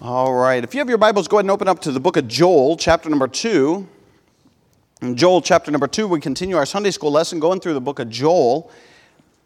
All right. If you have your Bibles, go ahead and open up to the book of Joel, chapter number 2. In Joel, chapter number 2, we continue our Sunday school lesson going through the book of Joel.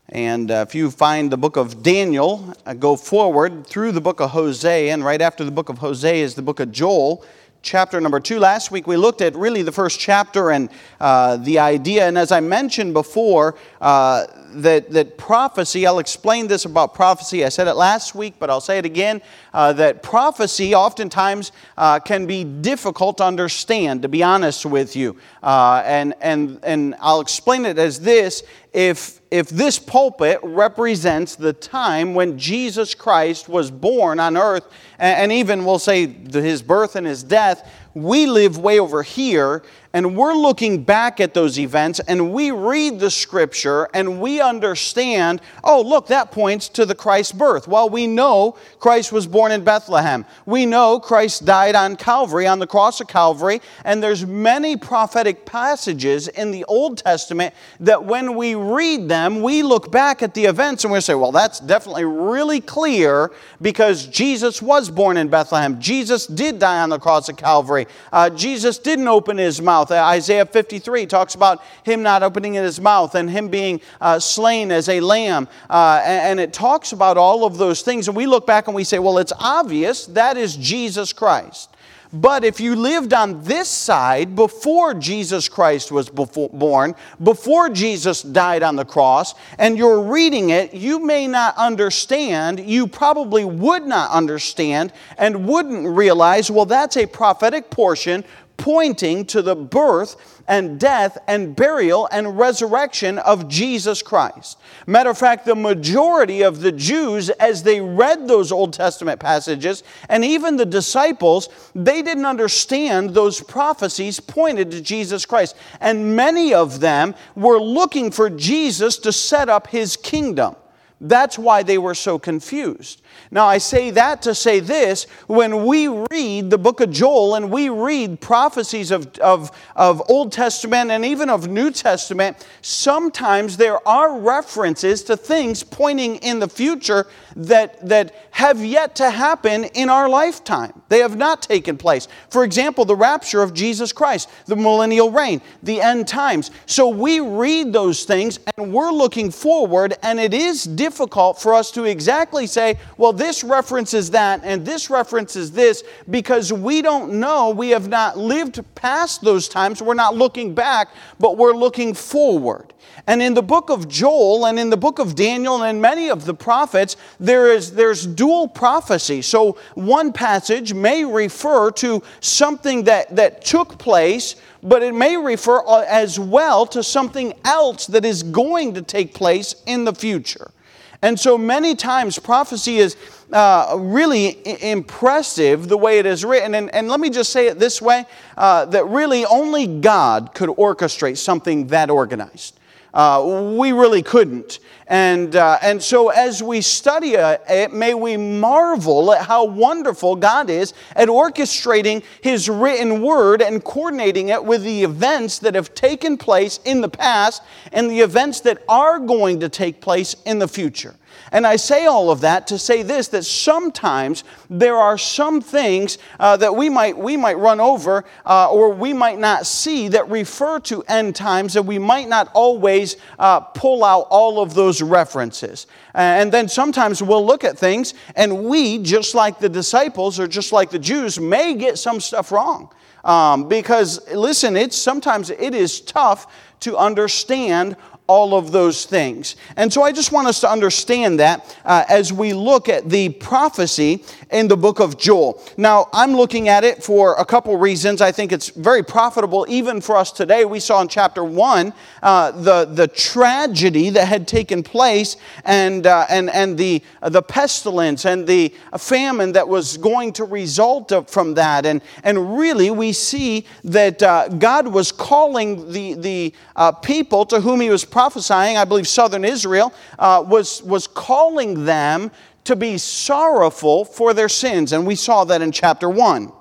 And uh, if you find the book of Daniel, uh, go forward through the book of Hosea. And right after the book of Hosea is the book of Joel chapter number two. Last week we looked at really the first chapter and uh, the idea. And as I mentioned before, uh, that, that prophecy, I'll explain this about prophecy. I said it last week, but I'll say it again uh, that prophecy oftentimes uh, can be difficult to understand, to be honest with you. Uh, and, and, and I'll explain it as this if, if this pulpit represents the time when Jesus Christ was born on earth, and, and even we'll say his birth and his death, we live way over here and we're looking back at those events and we read the scripture and we understand, oh, look, that points to the Christ birth. Well, we know Christ was born in Bethlehem. We know Christ died on Calvary, on the cross of Calvary, and there's many prophetic passages in the Old Testament that when we read them, we look back at the events and we say, well, that's definitely really clear because Jesus was born in Bethlehem. Jesus did die on the cross of Calvary. Uh, Jesus didn't open his mouth mouth. Isaiah 53 talks about him not opening his mouth and him being uh, slain as a lamb. Uh, and, and it talks about all of those things. And we look back and we say, well, it's obvious that is Jesus Christ. But if you lived on this side before Jesus Christ was before, born, before Jesus died on the cross, and you're reading it, you may not understand, you probably would not understand, and wouldn't realize, well, that's a prophetic portion pointing to the birth and death and burial and resurrection of Jesus Christ. Matter of fact, the majority of the Jews, as they read those Old Testament passages, and even the disciples, they didn't understand those prophecies pointed to Jesus Christ. And many of them were looking for Jesus to set up his kingdom. That's why they were so confused. Now, I say that to say this when we read the book of Joel and we read prophecies of, of, of Old Testament and even of New Testament, sometimes there are references to things pointing in the future that, that have yet to happen in our lifetime. They have not taken place. For example, the rapture of Jesus Christ, the millennial reign, the end times. So we read those things and we're looking forward, and it is difficult for us to exactly say, well, this references that and this references this because we don't know. We have not lived past those times. We're not looking back, but we're looking forward. And in the book of Joel and in the book of Daniel and many of the prophets, there is there's dual prophecy. So one passage may refer to something that, that took place, but it may refer uh, as well to something else that is going to take place in the future. And so many times prophecy is uh, really impressive the way it is written. And, and let me just say it this way uh, that really only God could orchestrate something that organized. Uh, we really couldn't. And, uh, and so, as we study it, may we marvel at how wonderful God is at orchestrating His written word and coordinating it with the events that have taken place in the past and the events that are going to take place in the future. And I say all of that to say this that sometimes there are some things uh, that we might, we might run over uh, or we might not see that refer to end times, and we might not always uh, pull out all of those references. And then sometimes we'll look at things and we, just like the disciples or just like the Jews, may get some stuff wrong. Um, because listen, it's sometimes it is tough to understand all of those things. And so I just want us to understand that uh, as we look at the prophecy in the book of Joel. Now, I'm looking at it for a couple reasons. I think it's very profitable even for us today. We saw in chapter 1 uh, the, the tragedy that had taken place and, uh, and, and the, the pestilence and the famine that was going to result from that. And, and really, we see that uh, God was calling the, the uh, people to whom He was prophesying, I believe southern Israel, uh, was, was calling them to be sorrowful for their sins. And we saw that in chapter 1.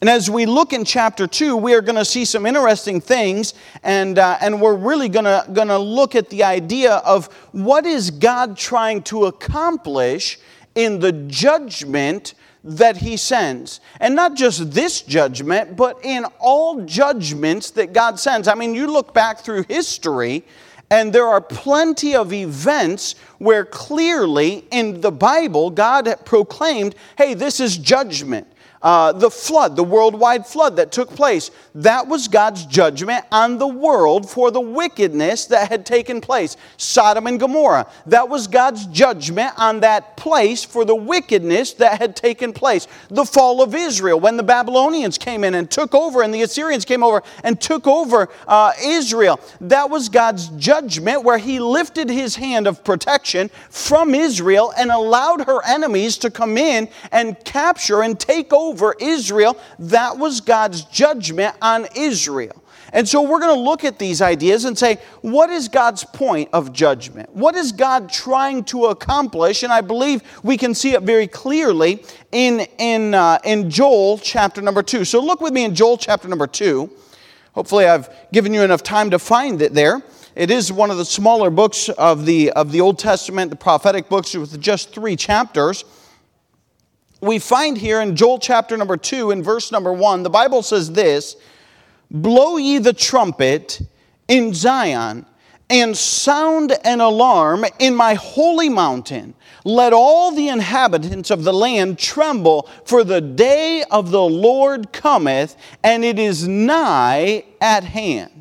And as we look in chapter 2, we are going to see some interesting things, and, uh, and we're really going to look at the idea of what is God trying to accomplish in the judgment that he sends. And not just this judgment, but in all judgments that God sends. I mean, you look back through history, and there are plenty of events where clearly in the Bible God proclaimed, hey, this is judgment. Uh, the flood, the worldwide flood that took place, that was God's judgment on the world for the wickedness that had taken place. Sodom and Gomorrah, that was God's judgment on that place for the wickedness that had taken place. The fall of Israel, when the Babylonians came in and took over, and the Assyrians came over and took over uh, Israel, that was God's judgment where He lifted His hand of protection from Israel and allowed her enemies to come in and capture and take over over Israel. That was God's judgment on Israel. And so we're going to look at these ideas and say, what is God's point of judgment? What is God trying to accomplish? And I believe we can see it very clearly in, in, uh, in Joel chapter number two. So look with me in Joel chapter number two. Hopefully, I've given you enough time to find it there. It is one of the smaller books of the, of the Old Testament, the prophetic books with just three chapters we find here in Joel chapter number 2 in verse number 1, the Bible says this Blow ye the trumpet in Zion and sound an alarm in my holy mountain. Let all the inhabitants of the land tremble, for the day of the Lord cometh, and it is nigh at hand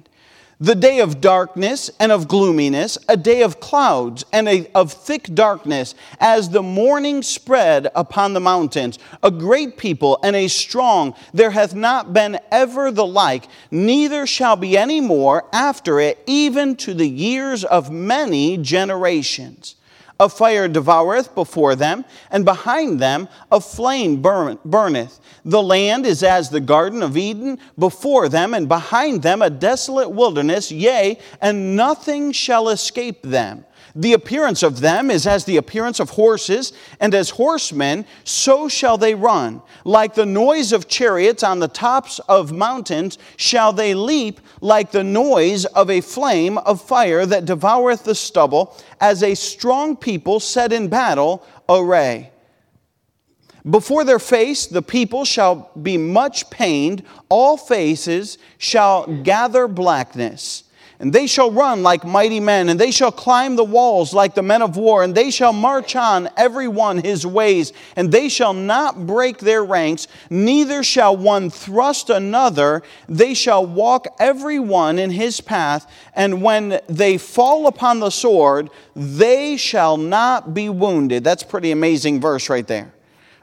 the day of darkness and of gloominess, a day of clouds and a, of thick darkness, as the morning spread upon the mountains. A great people and a strong, there hath not been ever the like, neither shall be any more after it, even to the years of many generations. A fire devoureth before them, and behind them a flame burneth. The land is as the Garden of Eden before them, and behind them a desolate wilderness, yea, and nothing shall escape them. The appearance of them is as the appearance of horses, and as horsemen, so shall they run. Like the noise of chariots on the tops of mountains, shall they leap, like the noise of a flame of fire that devoureth the stubble, as a strong people set in battle array. Before their face the people shall be much pained, all faces shall gather blackness. And they shall run like mighty men, and they shall climb the walls like the men of war, and they shall march on every one his ways, and they shall not break their ranks, neither shall one thrust another. They shall walk every one in his path, and when they fall upon the sword, they shall not be wounded. That's pretty amazing verse right there.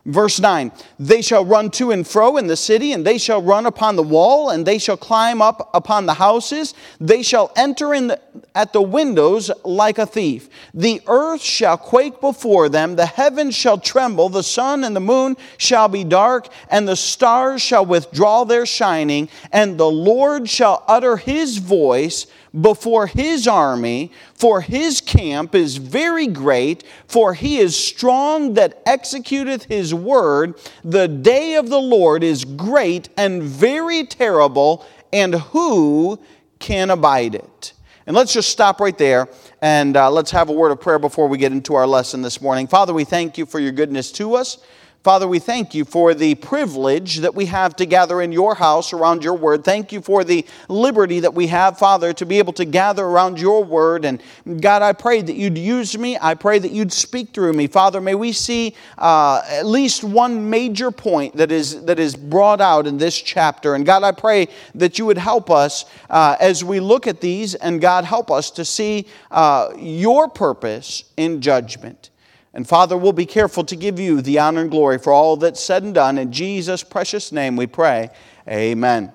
Verse 9 They shall run to and fro in the city, and they shall run upon the wall, and they shall climb up upon the houses. They shall enter in the, at the windows like a thief. The earth shall quake before them, the heavens shall tremble, the sun and the moon shall be dark, and the stars shall withdraw their shining, and the Lord shall utter his voice before his army, for his camp is very great, for he is strong that executeth his word. The day of the Lord is great and very terrible, and who can abide it? And let's just stop right there and uh, let's have a word of prayer before we get into our lesson this morning. Father, we thank you for your goodness to us. Father, we thank you for the privilege that we have to gather in your house around your word. Thank you for the liberty that we have, Father, to be able to gather around your word. And God, I pray that you'd use me. I pray that you'd speak through me. Father, may we see uh, at least one major point that is, that is brought out in this chapter. And God, I pray that you would help us uh, as we look at these, and God, help us to see uh, your purpose in judgment. And Father, we'll be careful to give you the honor and glory for all that's said and done. In Jesus' precious name we pray. Amen.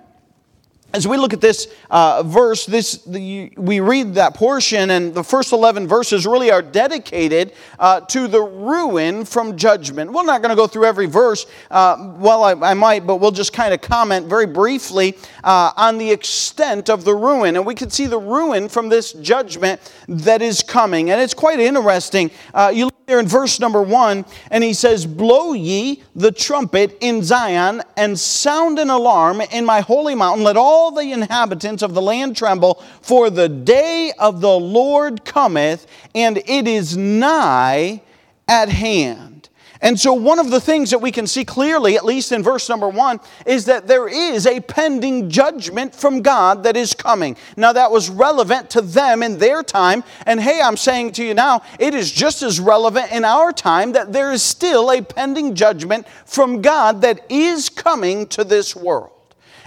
As we look at this uh, verse, this, the, we read that portion, and the first 11 verses really are dedicated uh, to the ruin from judgment. We're not going to go through every verse. Uh, well, I, I, might, but we'll just kind of comment very briefly uh, on the extent of the ruin. And we can see the ruin from this judgment that is coming. And it's quite interesting. Uh, you look there in verse number one, and he says, Blow ye the trumpet in Zion, and sound an alarm in my holy mountain. Let all all the inhabitants of the land tremble, for the day of the Lord cometh, and it is nigh at hand. And so, one of the things that we can see clearly, at least in verse number one, is that there is a pending judgment from God that is coming. Now, that was relevant to them in their time. And hey, I'm saying to you now, it is just as relevant in our time that there is still a pending judgment from God that is coming to this world.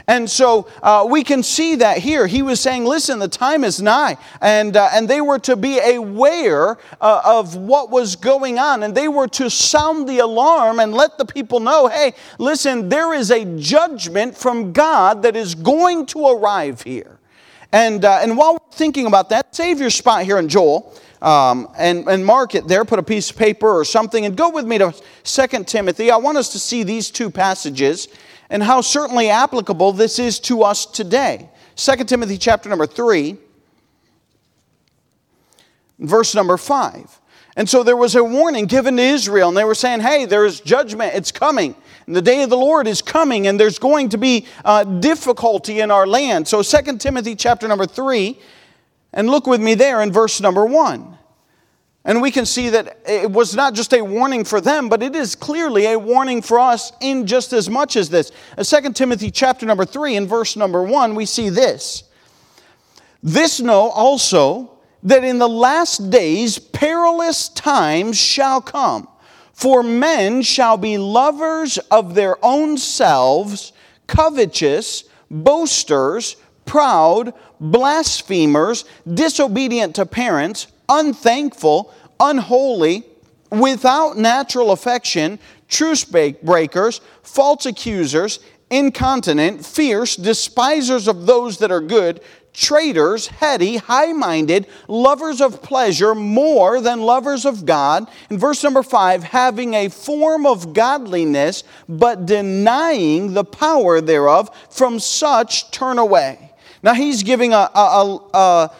And so uh, we can see that here. He was saying, listen, the time is nigh. And, uh, and they were to be aware uh, of what was going on. And they were to sound the alarm and let the people know hey, listen, there is a judgment from God that is going to arrive here. And, uh, and while we're thinking about that, save your spot here in Joel. Um, and, and mark it there, put a piece of paper or something, and go with me to 2 Timothy. I want us to see these two passages and how certainly applicable this is to us today. 2 Timothy chapter number 3, verse number 5. And so there was a warning given to Israel, and they were saying, hey, there is judgment, it's coming. And the day of the Lord is coming, and there's going to be uh, difficulty in our land. So 2 Timothy chapter number 3, and look with me there in verse number 1. And we can see that it was not just a warning for them, but it is clearly a warning for us in just as much as this. In 2 Timothy chapter number 3 and verse number 1, we see this. This know also that in the last days perilous times shall come. For men shall be lovers of their own selves, covetous, boasters, proud, blasphemers, disobedient to parents unthankful, unholy, without natural affection, truce breakers, false accusers, incontinent, fierce, despisers of those that are good, traitors, heady, high minded, lovers of pleasure more than lovers of God. In verse number five, having a form of godliness, but denying the power thereof, from such turn away. Now he's giving a, a, a, a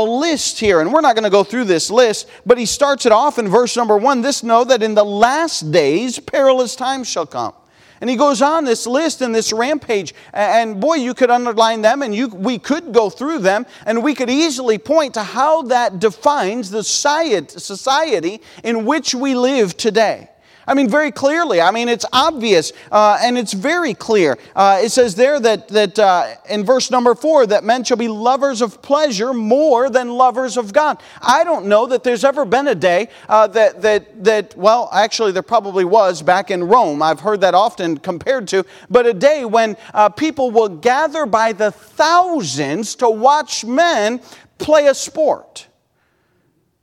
list here, and we're not going to go through this list, but he starts it off in verse number one this know that in the last days perilous times shall come. And he goes on this list and this rampage, and boy, you could underline them, and you, we could go through them, and we could easily point to how that defines the society in which we live today. I mean, very clearly. I mean, it's obvious uh, and it's very clear. Uh, it says there that, that uh, in verse number four, that men shall be lovers of pleasure more than lovers of God. I don't know that there's ever been a day uh, that, that, that, well, actually, there probably was back in Rome. I've heard that often compared to, but a day when uh, people will gather by the thousands to watch men play a sport.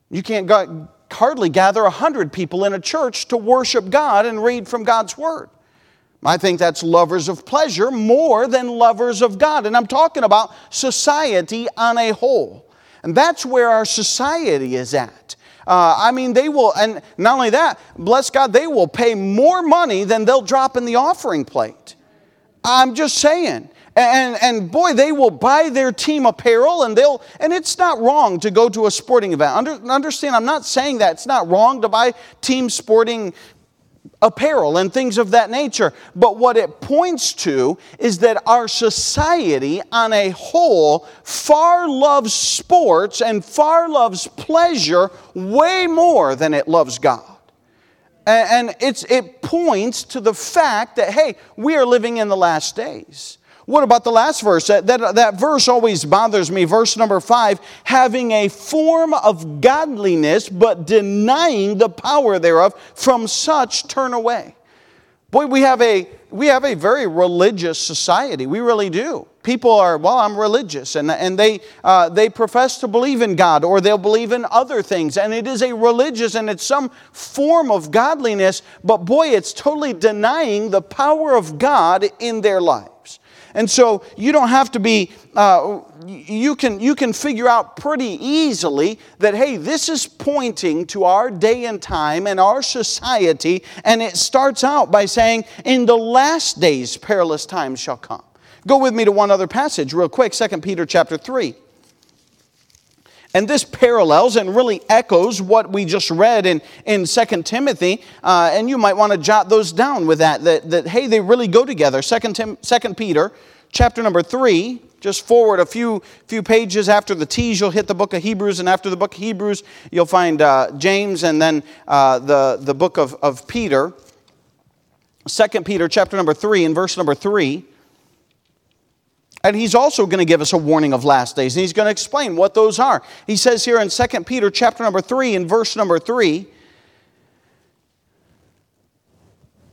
You can't go hardly gather a 100 people in a church to worship God and read from God's Word. I think that's lovers of pleasure more than lovers of God. And I'm talking about society on a whole. And that's where our society is at. Uh, I mean, they will, and not only that, bless God, they will pay more money than they'll drop in the offering plate. I'm just saying. And, and boy, they will buy their team apparel and they'll, and it's not wrong to go to a sporting event. Under, understand, I'm not saying that. It's not wrong to buy team sporting apparel and things of that nature. But what it points to is that our society on a whole far loves sports and far loves pleasure way more than it loves God. And it's, it points to the fact that, hey, we are living in the last days. What about the last verse? That, that, that verse always bothers me. Verse number five having a form of godliness, but denying the power thereof, from such turn away. Boy, we have a, we have a very religious society. We really do. People are, well, I'm religious, and, and they, uh, they profess to believe in God or they'll believe in other things. And it is a religious and it's some form of godliness, but boy, it's totally denying the power of God in their life. And so you don't have to be, uh, you, can, you can figure out pretty easily that, hey, this is pointing to our day and time and our society. And it starts out by saying, in the last days, perilous times shall come. Go with me to one other passage, real quick, 2 Peter chapter 3. And this parallels and really echoes what we just read in, in 2 Timothy. Uh, and you might want to jot those down with that, that, that, hey, they really go together. 2, Tim, 2 Peter chapter number 3 just forward a few, few pages after the T's, you'll hit the book of Hebrews, and after the book of Hebrews, you'll find uh, James and then uh, the, the book of, of Peter. 2 Peter chapter number 3 and verse number 3. And he's also going to give us a warning of last days, and he's going to explain what those are. He says here in 2 Peter chapter number 3 in verse number 3,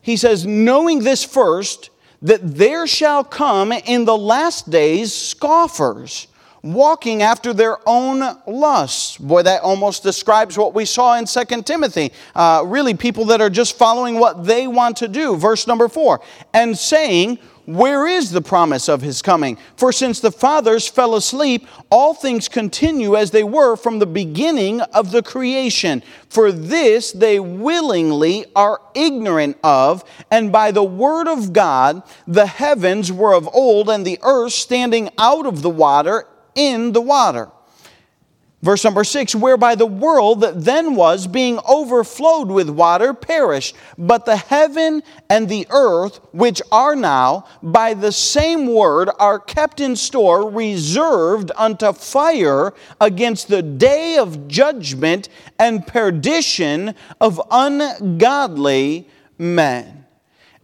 he says, Knowing this first, that there shall come in the last days scoffers, walking after their own lusts. Boy, that almost describes what we saw in 2 Timothy. Uh, really, people that are just following what they want to do. Verse number four, and saying, where is the promise of his coming? For since the fathers fell asleep, all things continue as they were from the beginning of the creation. For this they willingly are ignorant of, and by the word of God the heavens were of old, and the earth standing out of the water in the water Verse number six, whereby the world that then was, being overflowed with water, perished. But the heaven and the earth, which are now, by the same word, are kept in store, reserved unto fire against the day of judgment and perdition of ungodly men.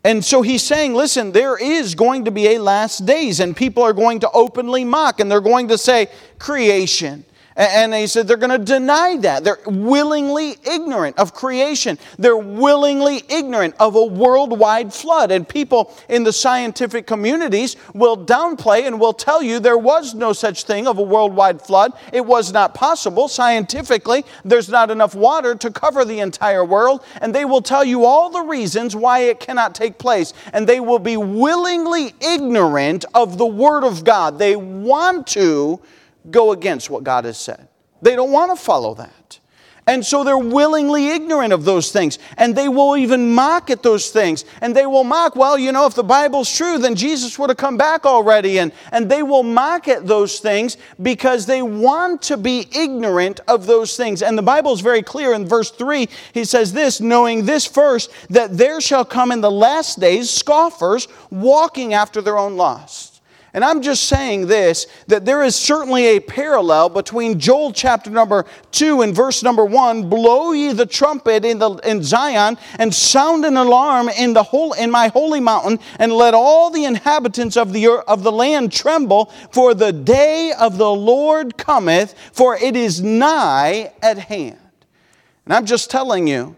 And so he's saying, listen, there is going to be a last days, and people are going to openly mock, and they're going to say, creation and they said they're going to deny that. They're willingly ignorant of creation. They're willingly ignorant of a worldwide flood. And people in the scientific communities will downplay and will tell you there was no such thing of a worldwide flood. It was not possible. Scientifically, there's not enough water to cover the entire world. And they will tell you all the reasons why it cannot take place. And they will be willingly ignorant of the Word of God. They want to go against what God has said. They don't want to follow that. And so they're willingly ignorant of those things. And they will even mock at those things. And they will mock, well, you know, if the Bible's true, then Jesus would have come back already. And, and they will mock at those things because they want to be ignorant of those things. And the Bible is very clear in verse 3. He says this knowing this first, that there shall come in the last days scoffers walking after their own lusts. And I'm just saying this that there is certainly a parallel between Joel chapter number 2 and verse number 1 blow ye the trumpet in, the, in Zion and sound an alarm in, the whole, in my holy mountain and let all the inhabitants of the, of the land tremble for the day of the Lord cometh for it is nigh at hand. And I'm just telling you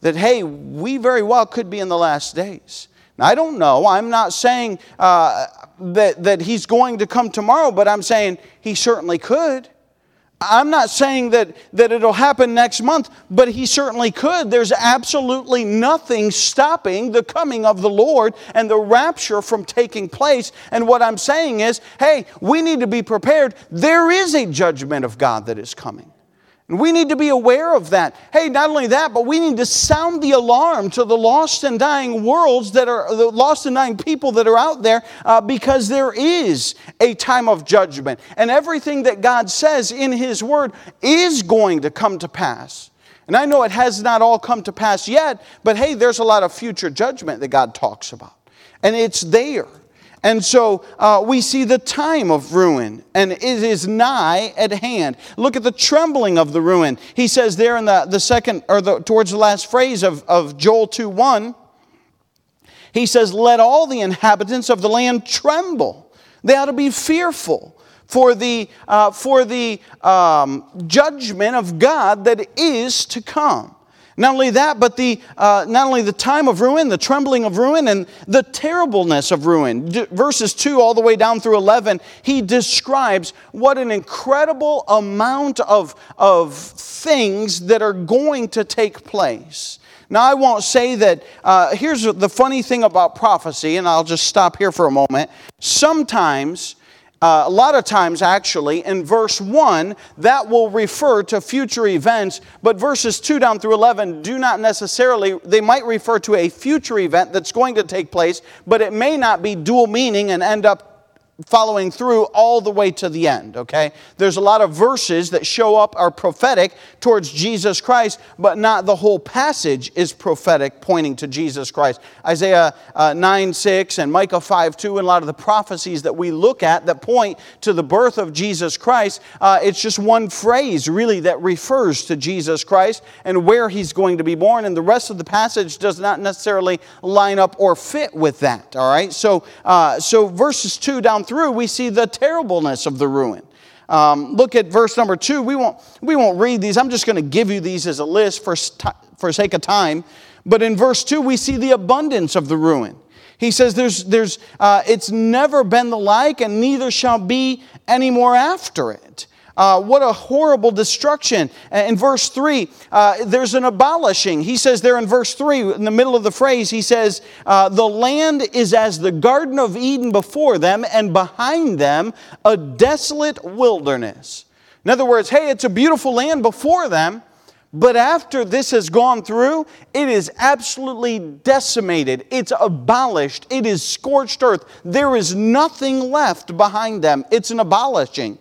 that, hey, we very well could be in the last days. Now, I don't know. I'm not saying uh, that, that he's going to come tomorrow, but I'm saying he certainly could. I'm not saying that, that it'll happen next month, but he certainly could. There's absolutely nothing stopping the coming of the Lord and the rapture from taking place. And what I'm saying is, hey, we need to be prepared. There is a judgment of God that is coming. And we need to be aware of that. Hey, not only that, but we need to sound the alarm to the lost and dying worlds that are, the lost and dying people that are out there, uh, because there is a time of judgment. And everything that God says in His Word is going to come to pass. And I know it has not all come to pass yet, but hey, there's a lot of future judgment that God talks about. And it's there. And so uh, we see the time of ruin, and it is nigh at hand. Look at the trembling of the ruin. He says there in the, the second, or the, towards the last phrase of, of Joel 2 1, he says, Let all the inhabitants of the land tremble. They ought to be fearful for the, uh, for the um, judgment of God that is to come. Not only that, but the, uh, not only the time of ruin, the trembling of ruin, and the terribleness of ruin. D- verses 2 all the way down through 11, he describes what an incredible amount of, of things that are going to take place. Now, I won't say that. Uh, here's the funny thing about prophecy, and I'll just stop here for a moment. Sometimes, uh, a lot of times, actually, in verse 1, that will refer to future events, but verses 2 down through 11 do not necessarily, they might refer to a future event that's going to take place, but it may not be dual meaning and end up following through all the way to the end, okay? There's a lot of verses that show up are prophetic towards Jesus Christ, but not the whole passage is prophetic pointing to Jesus Christ. Isaiah uh, 9 6 and Micah 5 2, and a lot of the prophecies that we look at that point to the birth of Jesus Christ, uh, it's just one phrase really that refers to Jesus Christ and where he's going to be born, and the rest of the passage does not necessarily line up or fit with that, all right? So, uh, so verses 2 down through, we see the terribleness of the ruin. Um, look at verse number two. We won't, we won't read these. I'm just going to give you these as a list for, for sake of time. But in verse two, we see the abundance of the ruin. He says, there's, there's, uh, It's never been the like, and neither shall be any more after it. Uh, what a horrible destruction. In verse 3, uh, there's an abolishing. He says there in verse 3, in the middle of the phrase, he says, uh, The land is as the Garden of Eden before them, and behind them a desolate wilderness. In other words, hey, it's a beautiful land before them, but after this has gone through, it is absolutely decimated. It's abolished. It is scorched earth. There is nothing left behind them. It's an abolishing.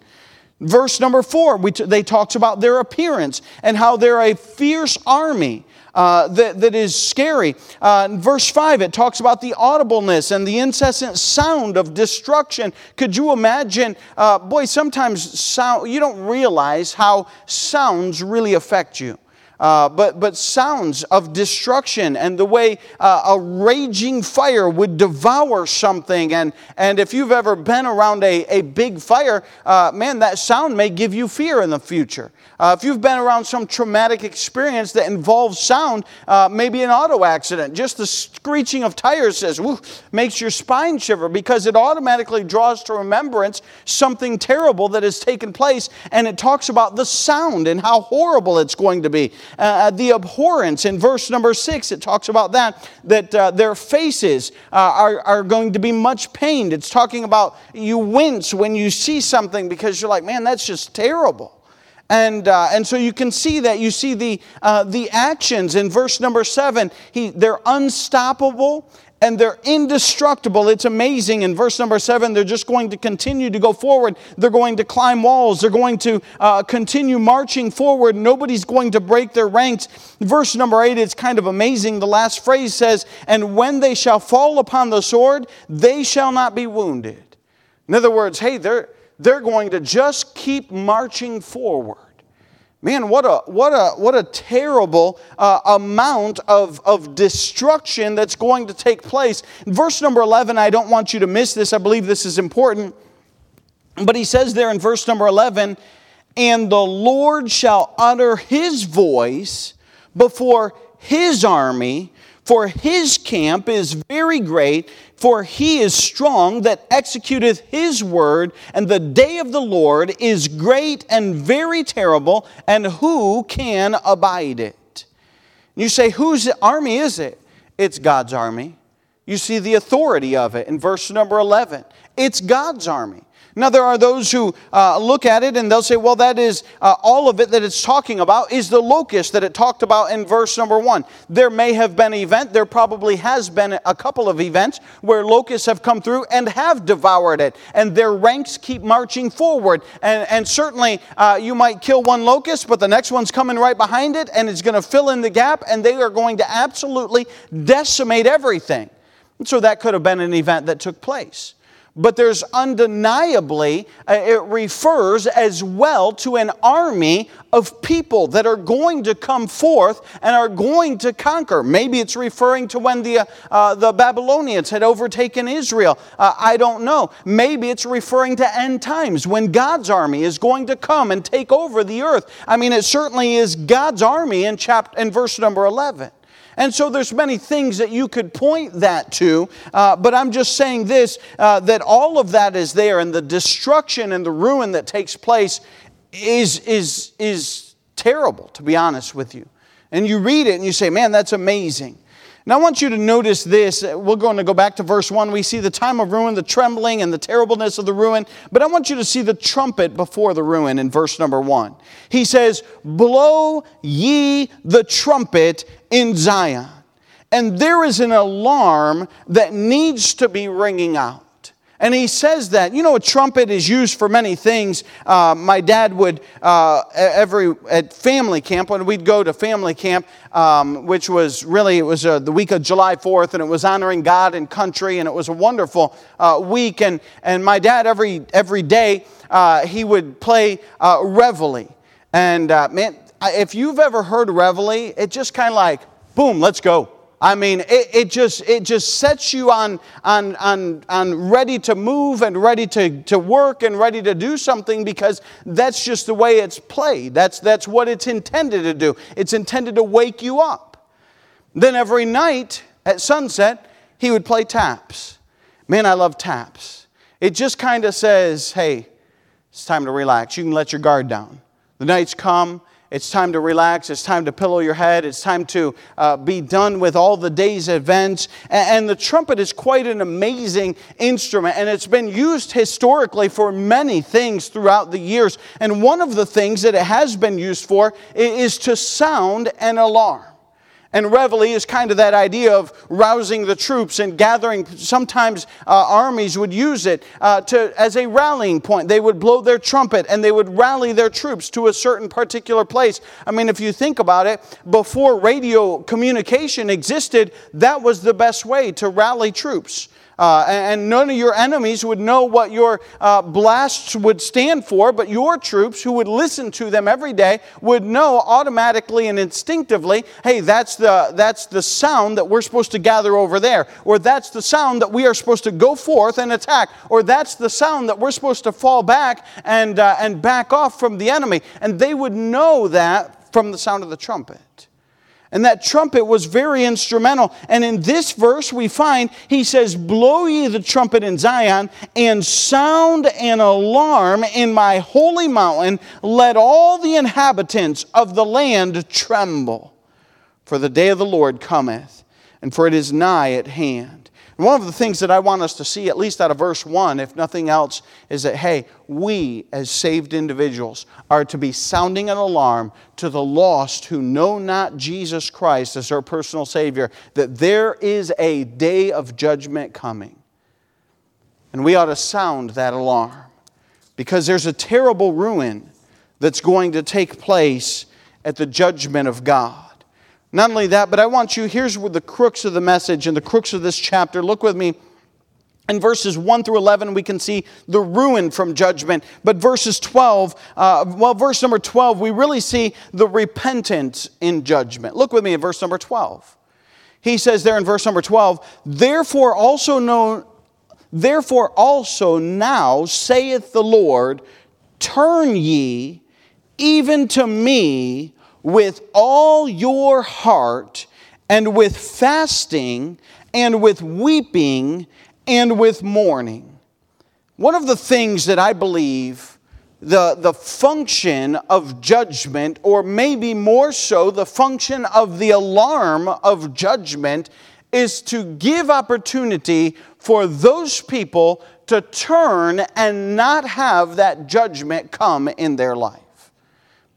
Verse number four, t- they talks about their appearance and how they're a fierce army. Uh, that, that is scary. Uh, verse 5, it talks about the audibleness and the incessant sound of destruction. Could you imagine? Uh, boy, sometimes sound, you don't realize how sounds really affect you. Uh, but, but sounds of destruction and the way uh, a raging fire would devour something. And, and if you've ever been around a, a big fire, uh, man, that sound may give you fear in the future. Uh, if you've been around some traumatic experience that involves sound, uh, maybe an auto accident, just the screeching of tires says, woo, makes your spine shiver because it automatically draws to remembrance something terrible that has taken place. And it talks about the sound and how horrible it's going to be. Uh, uh the abhorrence in verse number six, it talks about that, that uh, their faces uh, are, are going to be much pained. It's talking about you wince when you see something because you're like, man, that's just terrible. And, uh, and so you can see that. You see the, uh, the actions in verse number seven. He, they're unstoppable and they're indestructible. It's amazing. In verse number seven, they're just going to continue to go forward. They're going to climb walls. They're going to uh, continue marching forward. Nobody's going to break their ranks. Verse number eight, it's kind of amazing. The last phrase says, And when they shall fall upon the sword, they shall not be wounded. In other words, hey, they're they're going to just keep marching forward. Man, what a, what a, what a terrible uh, amount of, of destruction that's going to take place. verse number 11, I don't want you to miss this. I believe this is important. But he says there in verse number 11, and the Lord shall utter his voice before his army, for his camp is very great, for he is strong that executeth his word, and the day of the Lord is great and very terrible, and who can abide it? You say, whose army is it? It's God's army. You see the authority of it in verse number 11. It's God's army. Now, there are those who uh, look at it and they'll say, well, that is uh, all of it that it's talking about is the locust that it talked about in verse number one. There may have been an event, there probably has been a couple of events where locusts have come through and have devoured it, and their ranks keep marching forward. And, and certainly, uh, you might kill one locust, but the next one's coming right behind it, and it's going to fill in the gap, and they are going to absolutely decimate everything. And so, that could have been an event that took place but there's undeniably, uh, it refers as well to an army of people that are going to come forth and are going to conquer. Maybe it's referring to when the, uh, the Babylonians had overtaken Israel. Uh, I don't know. Maybe it's referring to end times when God's army is going to come and take over the earth. I mean, it certainly is God's army in, chapter, in verse number 11. And so there's many things that you could point that to, uh, but I'm just saying this uh, that all of that is there, and the destruction and the ruin that takes place is, is, is terrible, to be honest with you. And you read it and you say, man, that's amazing. Now, I want you to notice this. We're going to go back to verse 1. We see the time of ruin, the trembling, and the terribleness of the ruin. But I want you to see the trumpet before the ruin in verse number 1. He says, Blow ye the trumpet in Zion. And there is an alarm that needs to be ringing out. And he says that. You know, a trumpet is used for many things. Uh, my dad would, uh, every, at family camp, when we'd go to family camp, um, which was really, it was uh, the week of July 4th, and it was honoring God and country, and it was a wonderful uh, week. And, and my dad, every, every day, uh, he would play uh, Reveille. And man, if you've ever heard Reveille, it just kind of like, boom, let's go. I mean, it, it, just, it just sets you on, on, on, on ready to move and ready to, to work and ready to do something because that's just the way it's played. That's, that's what it's intended to do. It's intended to wake you up. Then every night at sunset, he would play taps. Man, I love taps. It just kind of says, hey, it's time to relax. You can let your guard down. The nights come, it's time to relax. It's time to pillow your head. It's time to uh, be done with all the day's events. And, and the trumpet is quite an amazing instrument, and it's been used historically for many things throughout the years. And one of the things that it has been used for is to sound an alarm. And reveille is kind of that idea of rousing the troops and gathering. Sometimes uh, armies would use it uh, to, as a rallying point. They would blow their trumpet and they would rally their troops to a certain particular place. I mean, if you think about it, before radio communication existed, that was the best way to rally troops. Uh, and none of your enemies would know what your uh, blasts would stand for, but your troops, who would listen to them every day, would know automatically and instinctively hey, that's the, that's the sound that we're supposed to gather over there, or that's the sound that we are supposed to go forth and attack, or that's the sound that we're supposed to fall back and, uh, and back off from the enemy. And they would know that from the sound of the trumpet. And that trumpet was very instrumental. And in this verse, we find he says, Blow ye the trumpet in Zion, and sound an alarm in my holy mountain. Let all the inhabitants of the land tremble. For the day of the Lord cometh, and for it is nigh at hand. One of the things that I want us to see, at least out of verse 1, if nothing else, is that, hey, we as saved individuals are to be sounding an alarm to the lost who know not Jesus Christ as their personal Savior, that there is a day of judgment coming. And we ought to sound that alarm because there's a terrible ruin that's going to take place at the judgment of God. Not only that, but I want you, here's the crux of the message and the crux of this chapter. Look with me. In verses 1 through 11, we can see the ruin from judgment. But verses 12, uh, well, verse number 12, we really see the repentance in judgment. Look with me in verse number 12. He says there in verse number 12, Therefore also know, therefore also now saith the Lord, turn ye even to me with all your heart, and with fasting, and with weeping, and with mourning. One of the things that I believe the, the function of judgment, or maybe more so, the function of the alarm of judgment, is to give opportunity for those people to turn and not have that judgment come in their life.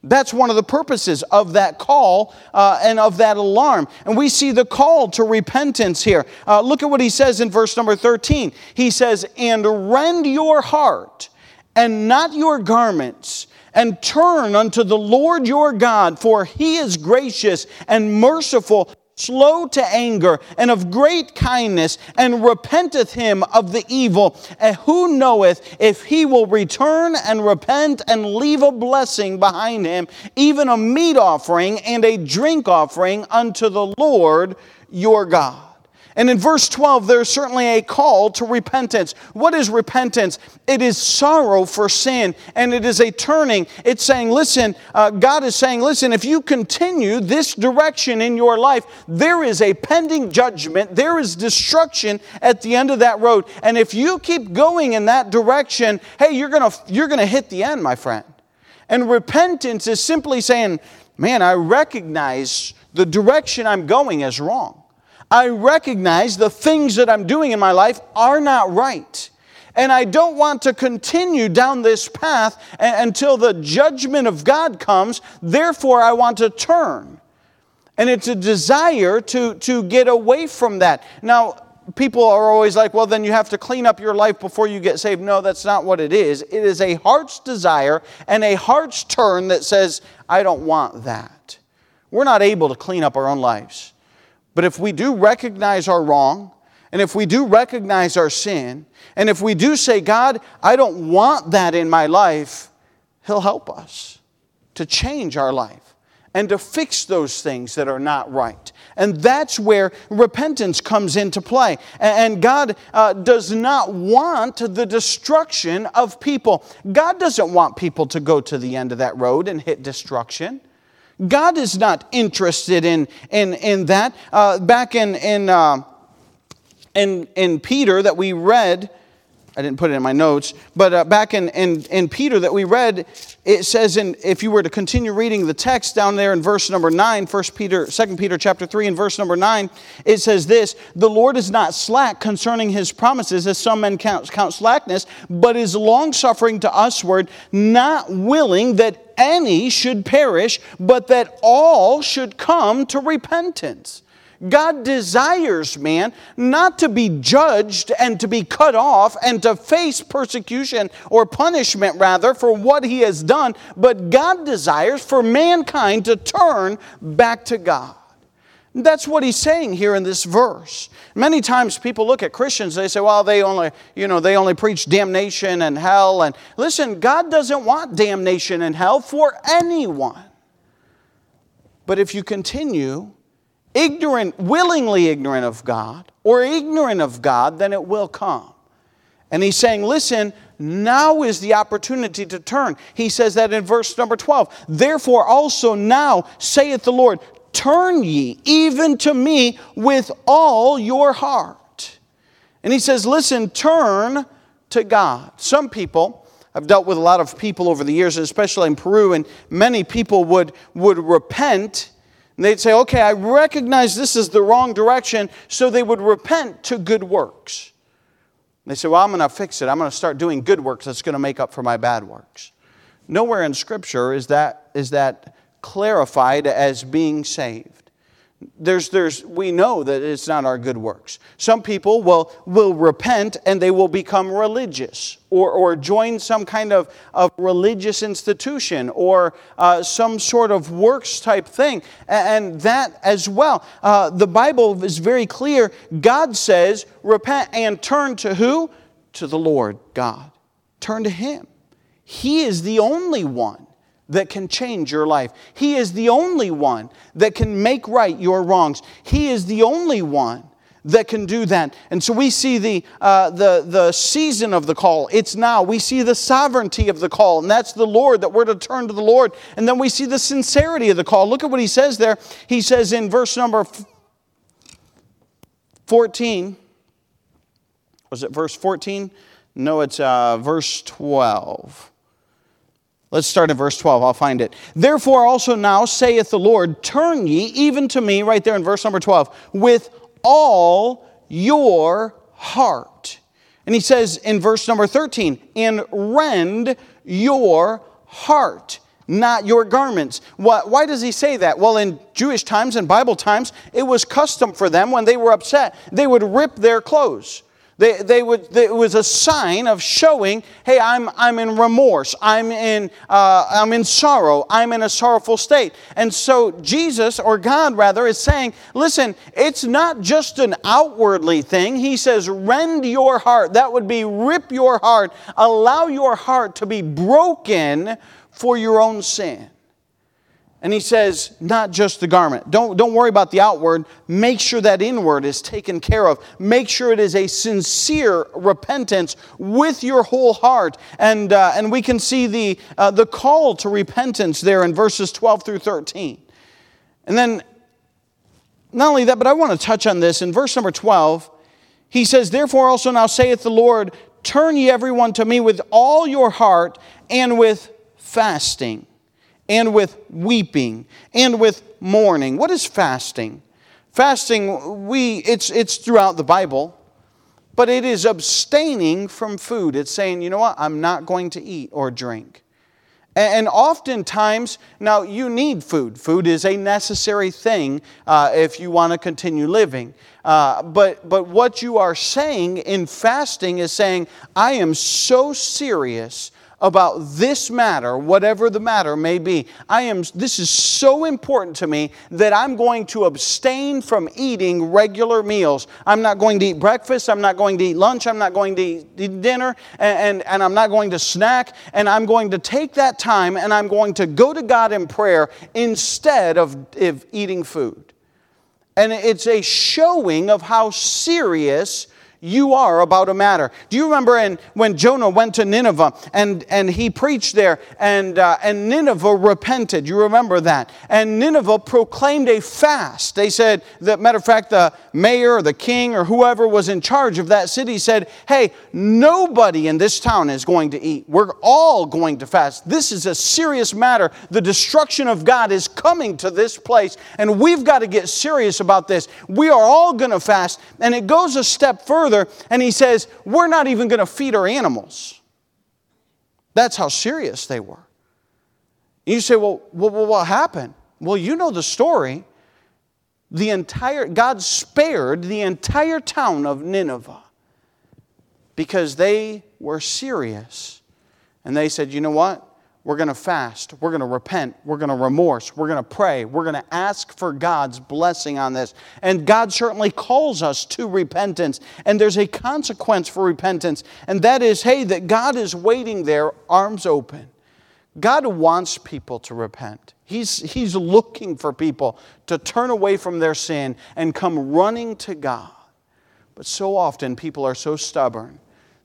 That's one of the purposes of that call uh, and of that alarm. And we see the call to repentance here. Uh, look at what he says in verse number 13. He says, And rend your heart and not your garments, and turn unto the Lord your God, for he is gracious and merciful slow to anger, and of great kindness, and repenteth him of the evil. And who knoweth if he will return and repent and leave a blessing behind him, even a meat offering and a drink offering unto the Lord your God? And in verse 12, there's certainly a call to repentance. What is repentance? It is sorrow for sin, and it is a turning. It's saying, listen, uh, God is saying, listen, if you continue this direction in your life, there is a pending judgment, there is destruction at the end of that road. And if you keep going in that direction, hey, you're to you're to hit the end, my friend. And repentance is simply saying, man, I recognize the direction I'm going is wrong. I recognize the things that I'm doing in my life are not right. And I don't want to continue down this path until the judgment of God comes. Therefore, I want to turn. And it's a desire to, to get away from that. Now, people are always like, well, then you have to clean up your life before you get saved. No, that's not what it is. It is a heart's desire and a heart's turn that says, I don't want that. We're not able to clean up our own lives. But if we do recognize our wrong, and if we do recognize our sin, and if we do say, God, I don't want that in my life, He'll help us to change our life and to fix those things that are not right. And that's where repentance comes into play. And God uh, does not want the destruction of people. God doesn't want people to go to the end of that road and hit destruction. God is not interested in, in, in that. Uh, back in, in, uh, in, in Peter that we read, I didn't put it in my notes, but uh, back in, in, in Peter that we read, it says, in, if you were to continue reading the text down there in verse number 9, 1 Peter, 2 Peter chapter 3 and verse number 9, it says this, The Lord is not slack concerning his promises, as some men count, count slackness, but is longsuffering to usward, not willing that any should perish, but that all should come to repentance. God desires man not to be judged and to be cut off and to face persecution or punishment, rather, for what he has done, but God desires for mankind to turn back to God. That's what he's saying here in this verse. Many times people look at Christians, they say, well, they only, you know, they only preach damnation and hell. And listen, God doesn't want damnation and hell for anyone. But if you continue ignorant, willingly ignorant of God, or ignorant of God, then it will come. And he's saying, listen, now is the opportunity to turn. He says that in verse number 12. Therefore, also now, saith the Lord, turn ye even to me with all your heart. And he says, listen, turn to God. Some people, I've dealt with a lot of people over the years, especially in Peru, and many people would, would repent and they'd say, okay, I recognize this is the wrong direction, so they would repent to good works. They say, well, I'm going to fix it. I'm going to start doing good works that's going to make up for my bad works. Nowhere in Scripture is that, is that clarified as being saved there's, there's, we know that it's not our good works. Some people will, will repent and they will become religious or, or join some kind of, of religious institution or uh, some sort of works type thing. And that as well. Uh, the Bible is very clear. God says, repent and turn to who? To the Lord God. Turn to Him. He is the only one that can change your life. He is the only one that can make right your wrongs. He is the only one that can do that. And so we see the, uh, the, the season of the call. It's now. We see the sovereignty of the call, and that's the Lord, that we're to turn to the Lord. And then we see the sincerity of the call. Look at what he says there. He says in verse number 14, was it verse 14? No, it's uh, verse 12. Let's start at verse 12. I'll find it. Therefore, also now saith the Lord, turn ye even to me, right there in verse number 12, with all your heart. And he says in verse number 13, and rend your heart, not your garments. Why does he say that? Well, in Jewish times and Bible times, it was custom for them when they were upset, they would rip their clothes. They, they would, it was a sign of showing, hey, I'm, I'm in remorse, I'm in, uh, I'm in sorrow, I'm in a sorrowful state. And so Jesus, or God rather, is saying, listen, it's not just an outwardly thing. He says, rend your heart. That would be rip your heart, allow your heart to be broken for your own sin. And he says, not just the garment. Don't, don't worry about the outward. Make sure that inward is taken care of. Make sure it is a sincere repentance with your whole heart. And, uh, and we can see the, uh, the call to repentance there in verses 12 through 13. And then, not only that, but I want to touch on this. In verse number 12, he says, Therefore also now saith the Lord, Turn ye everyone to me with all your heart and with fasting and with weeping and with mourning. What is fasting? Fasting, we, it's, it's throughout the Bible, but it is abstaining from food. It's saying, you know what, I'm not going to eat or drink. And oftentimes, now you need food. Food is a necessary thing uh, if you want to continue living. Uh, but, but what you are saying in fasting is saying, I am so serious about this matter, whatever the matter may be. I am this is so important to me that I'm going to abstain from eating regular meals. I'm not going to eat breakfast, I'm not going to eat lunch, I'm not going to eat dinner, and, and, and I'm not going to snack, and I'm going to take that time and I'm going to go to God in prayer instead of, of eating food. And it's a showing of how serious you are about a matter. Do you remember in, when Jonah went to Nineveh and, and he preached there and, uh, and Nineveh repented? You remember that? And Nineveh proclaimed a fast. They said, that matter of fact, the mayor or the king or whoever was in charge of that city said, hey, nobody in this town is going to eat. We're all going to fast. This is a serious matter. The destruction of God is coming to this place and we've got to get serious about this. We are all going to fast. And it goes a step further and he says, We're not even going to feed our animals. That's how serious they were. You say, well, well, what happened? Well, you know the story. The entire, God spared the entire town of Nineveh because they were serious. And they said, you know what? We're going to fast. We're going to repent. We're going to remorse. We're going to pray. We're going to ask for God's blessing on this. And God certainly calls us to repentance. And there's a consequence for repentance. And that is hey, that God is waiting there, arms open. God wants people to repent. He's, he's looking for people to turn away from their sin and come running to God. But so often people are so stubborn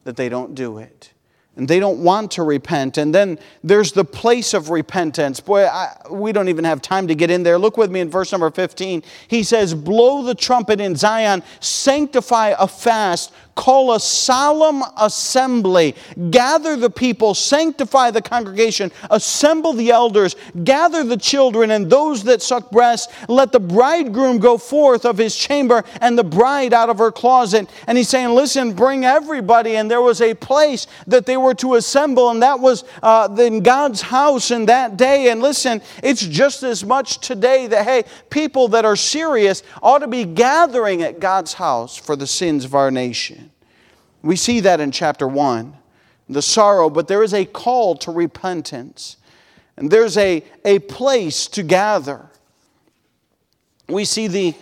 that they don't do it and they don't want to repent. And then there's the place of repentance. Boy, I, we don't even have time to get in there. Look with me in verse number 15. He says, Blow the trumpet in Zion, sanctify a fast, call a solemn assembly, gather the people, sanctify the congregation, assemble the elders, gather the children and those that suck breasts. Let the bridegroom go forth of his chamber and the bride out of her closet. And he's saying, Listen, bring everybody. And there was a place that they were to assemble, and that was uh, in God's house in that day. And listen, it's just as much today that, hey, people that are serious ought to be gathering at God's house for the sins of our nation. We see that in chapter 1, the sorrow, but there is a call to repentance. And there's a, a place to gather. We see the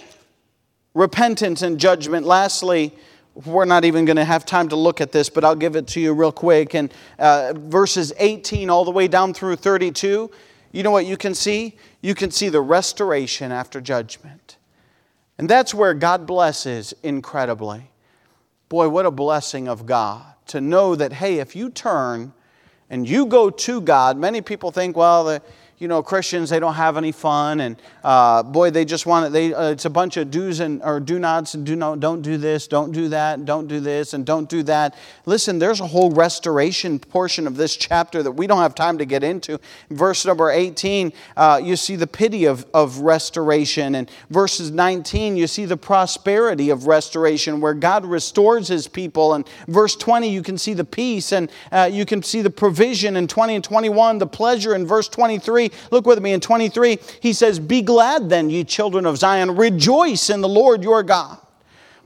repentance and judgment. Lastly, we're not even going to have time to look at this, but I'll give it to you real quick. And uh, verses 18 all the way down through 32, you know what you can see? You can see the restoration after judgment. And that's where God blesses incredibly. Boy, what a blessing of God to know that, hey, if you turn and you go to God, many people think, well, the, you know, Christians, they don't have any fun, and uh, boy, they just want it. They, uh, it's a bunch of do's and or do nots, and do no, don't do this, don't do that, don't do this, and don't do that. Listen, there's a whole restoration portion of this chapter that we don't have time to get into. Verse number 18, uh, you see the pity of, of restoration, and verses 19, you see the prosperity of restoration, where God restores His people, and verse 20, you can see the peace, and uh, you can see the provision in 20 and 21, the pleasure in verse 23 look with me in 23, he says, Be glad then, ye children of Zion, rejoice in the Lord your God.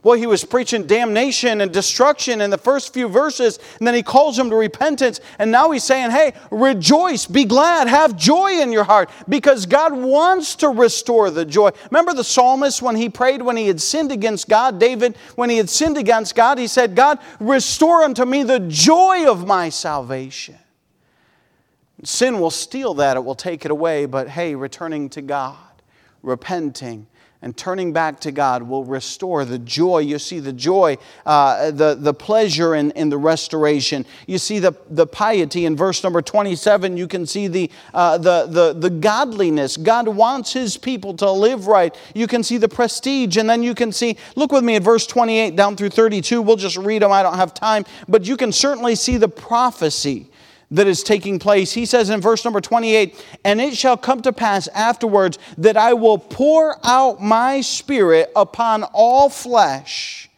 Boy, he was preaching damnation and destruction in the first few verses, and then he calls them to repentance. And now he's saying, Hey, rejoice, be glad, have joy in your heart, because God wants to restore the joy. Remember the psalmist when he prayed when he had sinned against God? David, when he had sinned against God, he said, God, restore unto me the joy of my salvation. Sin will steal that, it will take it away, but hey, returning to God, repenting, and turning back to God will restore the joy. You see the joy, uh, the, the pleasure in, in the restoration. You see the, the piety in verse number 27. You can see the, uh, the, the, the godliness. God wants his people to live right. You can see the prestige, and then you can see, look with me at verse 28 down through 32. We'll just read them, I don't have time, but you can certainly see the prophecy that is taking place. He says in verse number 28 And it shall come to pass afterwards that I will pour out my spirit upon all flesh.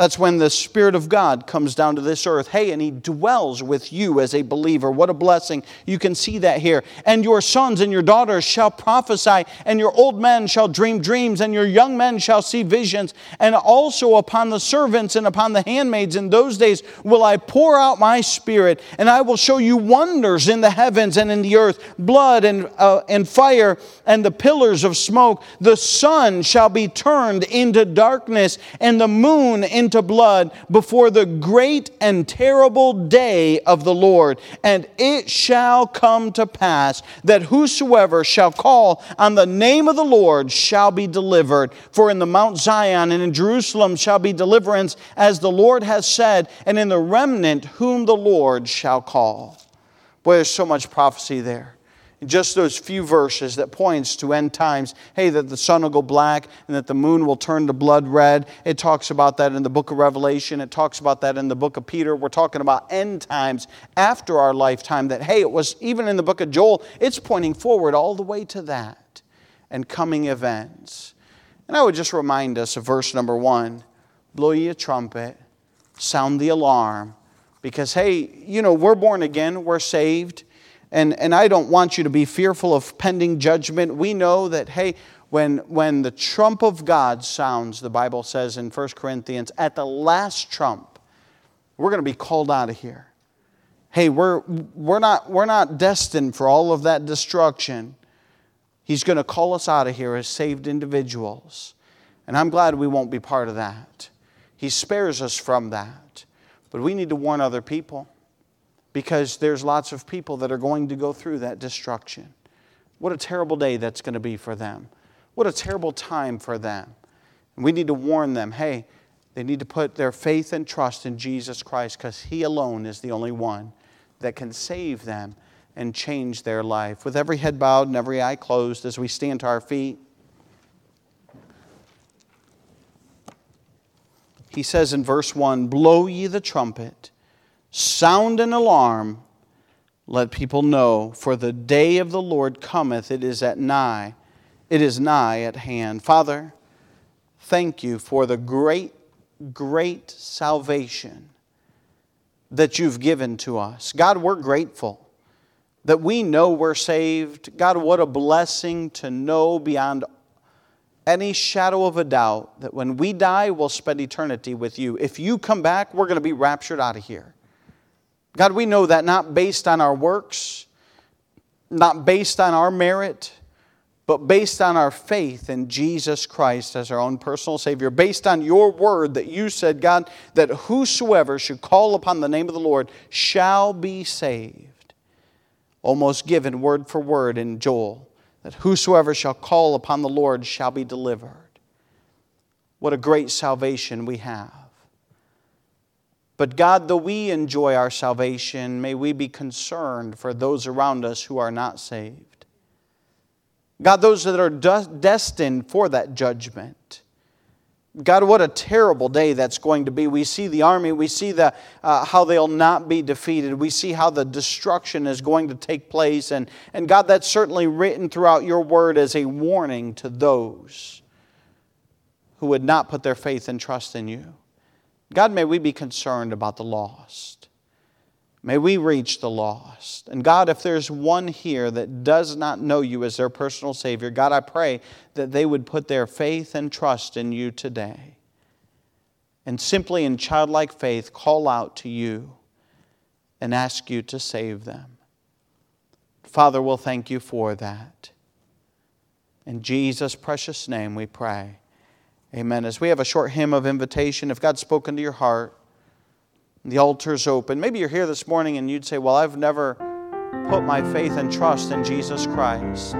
That's when the Spirit of God comes down to this earth. Hey, and He dwells with you as a believer. What a blessing. You can see that here. And your sons and your daughters shall prophesy, and your old men shall dream dreams, and your young men shall see visions. And also upon the servants and upon the handmaids in those days will I pour out my Spirit, and I will show you wonders in the heavens and in the earth blood and, uh, and fire and the pillars of smoke. The sun shall be turned into darkness, and the moon into into blood before the great and terrible day of the Lord. And it shall come to pass that whosoever shall call on the name of the Lord shall be delivered. For in the Mount Zion and in Jerusalem shall be deliverance, as the Lord has said, and in the remnant whom the Lord shall call. Boy, there's so much prophecy there just those few verses that points to end times. Hey that the sun will go black and that the moon will turn to blood red. It talks about that in the book of revelation. It talks about that in the book of peter. We're talking about end times after our lifetime that hey it was even in the book of joel it's pointing forward all the way to that and coming events. And i would just remind us of verse number one blow ye a trumpet sound the alarm. Because hey you know we're born again we're saved and, and I don't want you to be fearful of pending judgment. We know that, hey, when, when the trump of God sounds, the Bible says in 1 Corinthians, at the last trump, we're going to be called out of here. Hey, we're, we're, not, we're not destined for all of that destruction. He's going to call us out of here as saved individuals. And I'm glad we won't be part of that. He spares us from that. But we need to warn other people because there's lots of people that are going to go through that destruction. What a terrible day that's going to be for them. What a terrible time for them. And we need to warn them hey, they need to put their faith and trust in Jesus Christ because He alone is the only one that can save them and change their life. With every head bowed and every eye closed as we stand to our feet, he says in verse 1 Blow ye the trumpet Sound an alarm, let people know, for the day of the Lord cometh, it is at nigh, it is nigh at hand. Father, thank you for the great, great salvation that you've given to us. God, we're grateful that we know we're saved. God, what a blessing to know beyond any shadow of a doubt that when we die, we'll spend eternity with you. If you come back, we're going to be raptured out of here. God, we know that not based on our works, not based on our merit, but based on our faith in Jesus Christ as our own personal Savior, based on your word that you said, God, that whosoever should call upon the name of the Lord shall be saved. Almost given word for word in Joel, that whosoever shall call upon the Lord shall be delivered. What a great salvation we have. But God, though we enjoy our salvation, may we be concerned for those around us who are not saved. God, those that are destined for that judgment. God, what a terrible day that's going to be. We see the army, we see the, uh, how they'll not be defeated, we see how the destruction is going to take place. And, and God, that's certainly written throughout your word as a warning to those who would not put their faith and trust in you. God, may we be concerned about the lost. May we reach the lost. And God, if there's one here that does not know you as their personal Savior, God, I pray that they would put their faith and trust in you today. And simply in childlike faith, call out to you and ask you to save them. Father, we'll thank you for that. In Jesus' precious name we pray. Amen. As we have a short hymn of invitation, if God's spoken to your heart, the altar's open. Maybe you're here this morning and you'd say, Well, I've never put my faith and trust in Jesus Christ.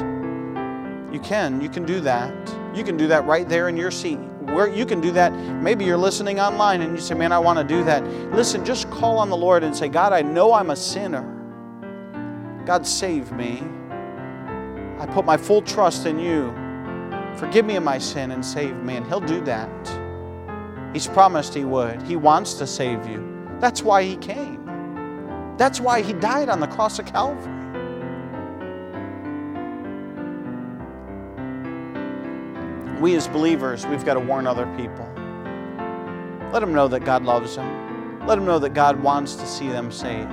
You can. You can do that. You can do that right there in your seat. Where you can do that. Maybe you're listening online and you say, Man, I want to do that. Listen, just call on the Lord and say, God, I know I'm a sinner. God, save me. I put my full trust in you. Forgive me of my sin and save me. And He'll do that. He's promised He would. He wants to save you. That's why He came. That's why He died on the cross of Calvary. We as believers, we've got to warn other people. Let them know that God loves them. Let them know that God wants to see them saved.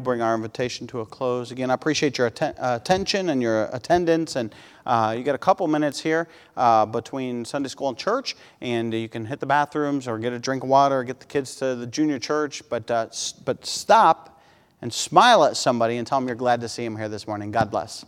We'll bring our invitation to a close. Again, I appreciate your atten- uh, attention and your attendance. And uh, you got a couple minutes here uh, between Sunday school and church, and you can hit the bathrooms or get a drink of water, or get the kids to the junior church. But, uh, s- but stop and smile at somebody and tell them you're glad to see them here this morning. God bless.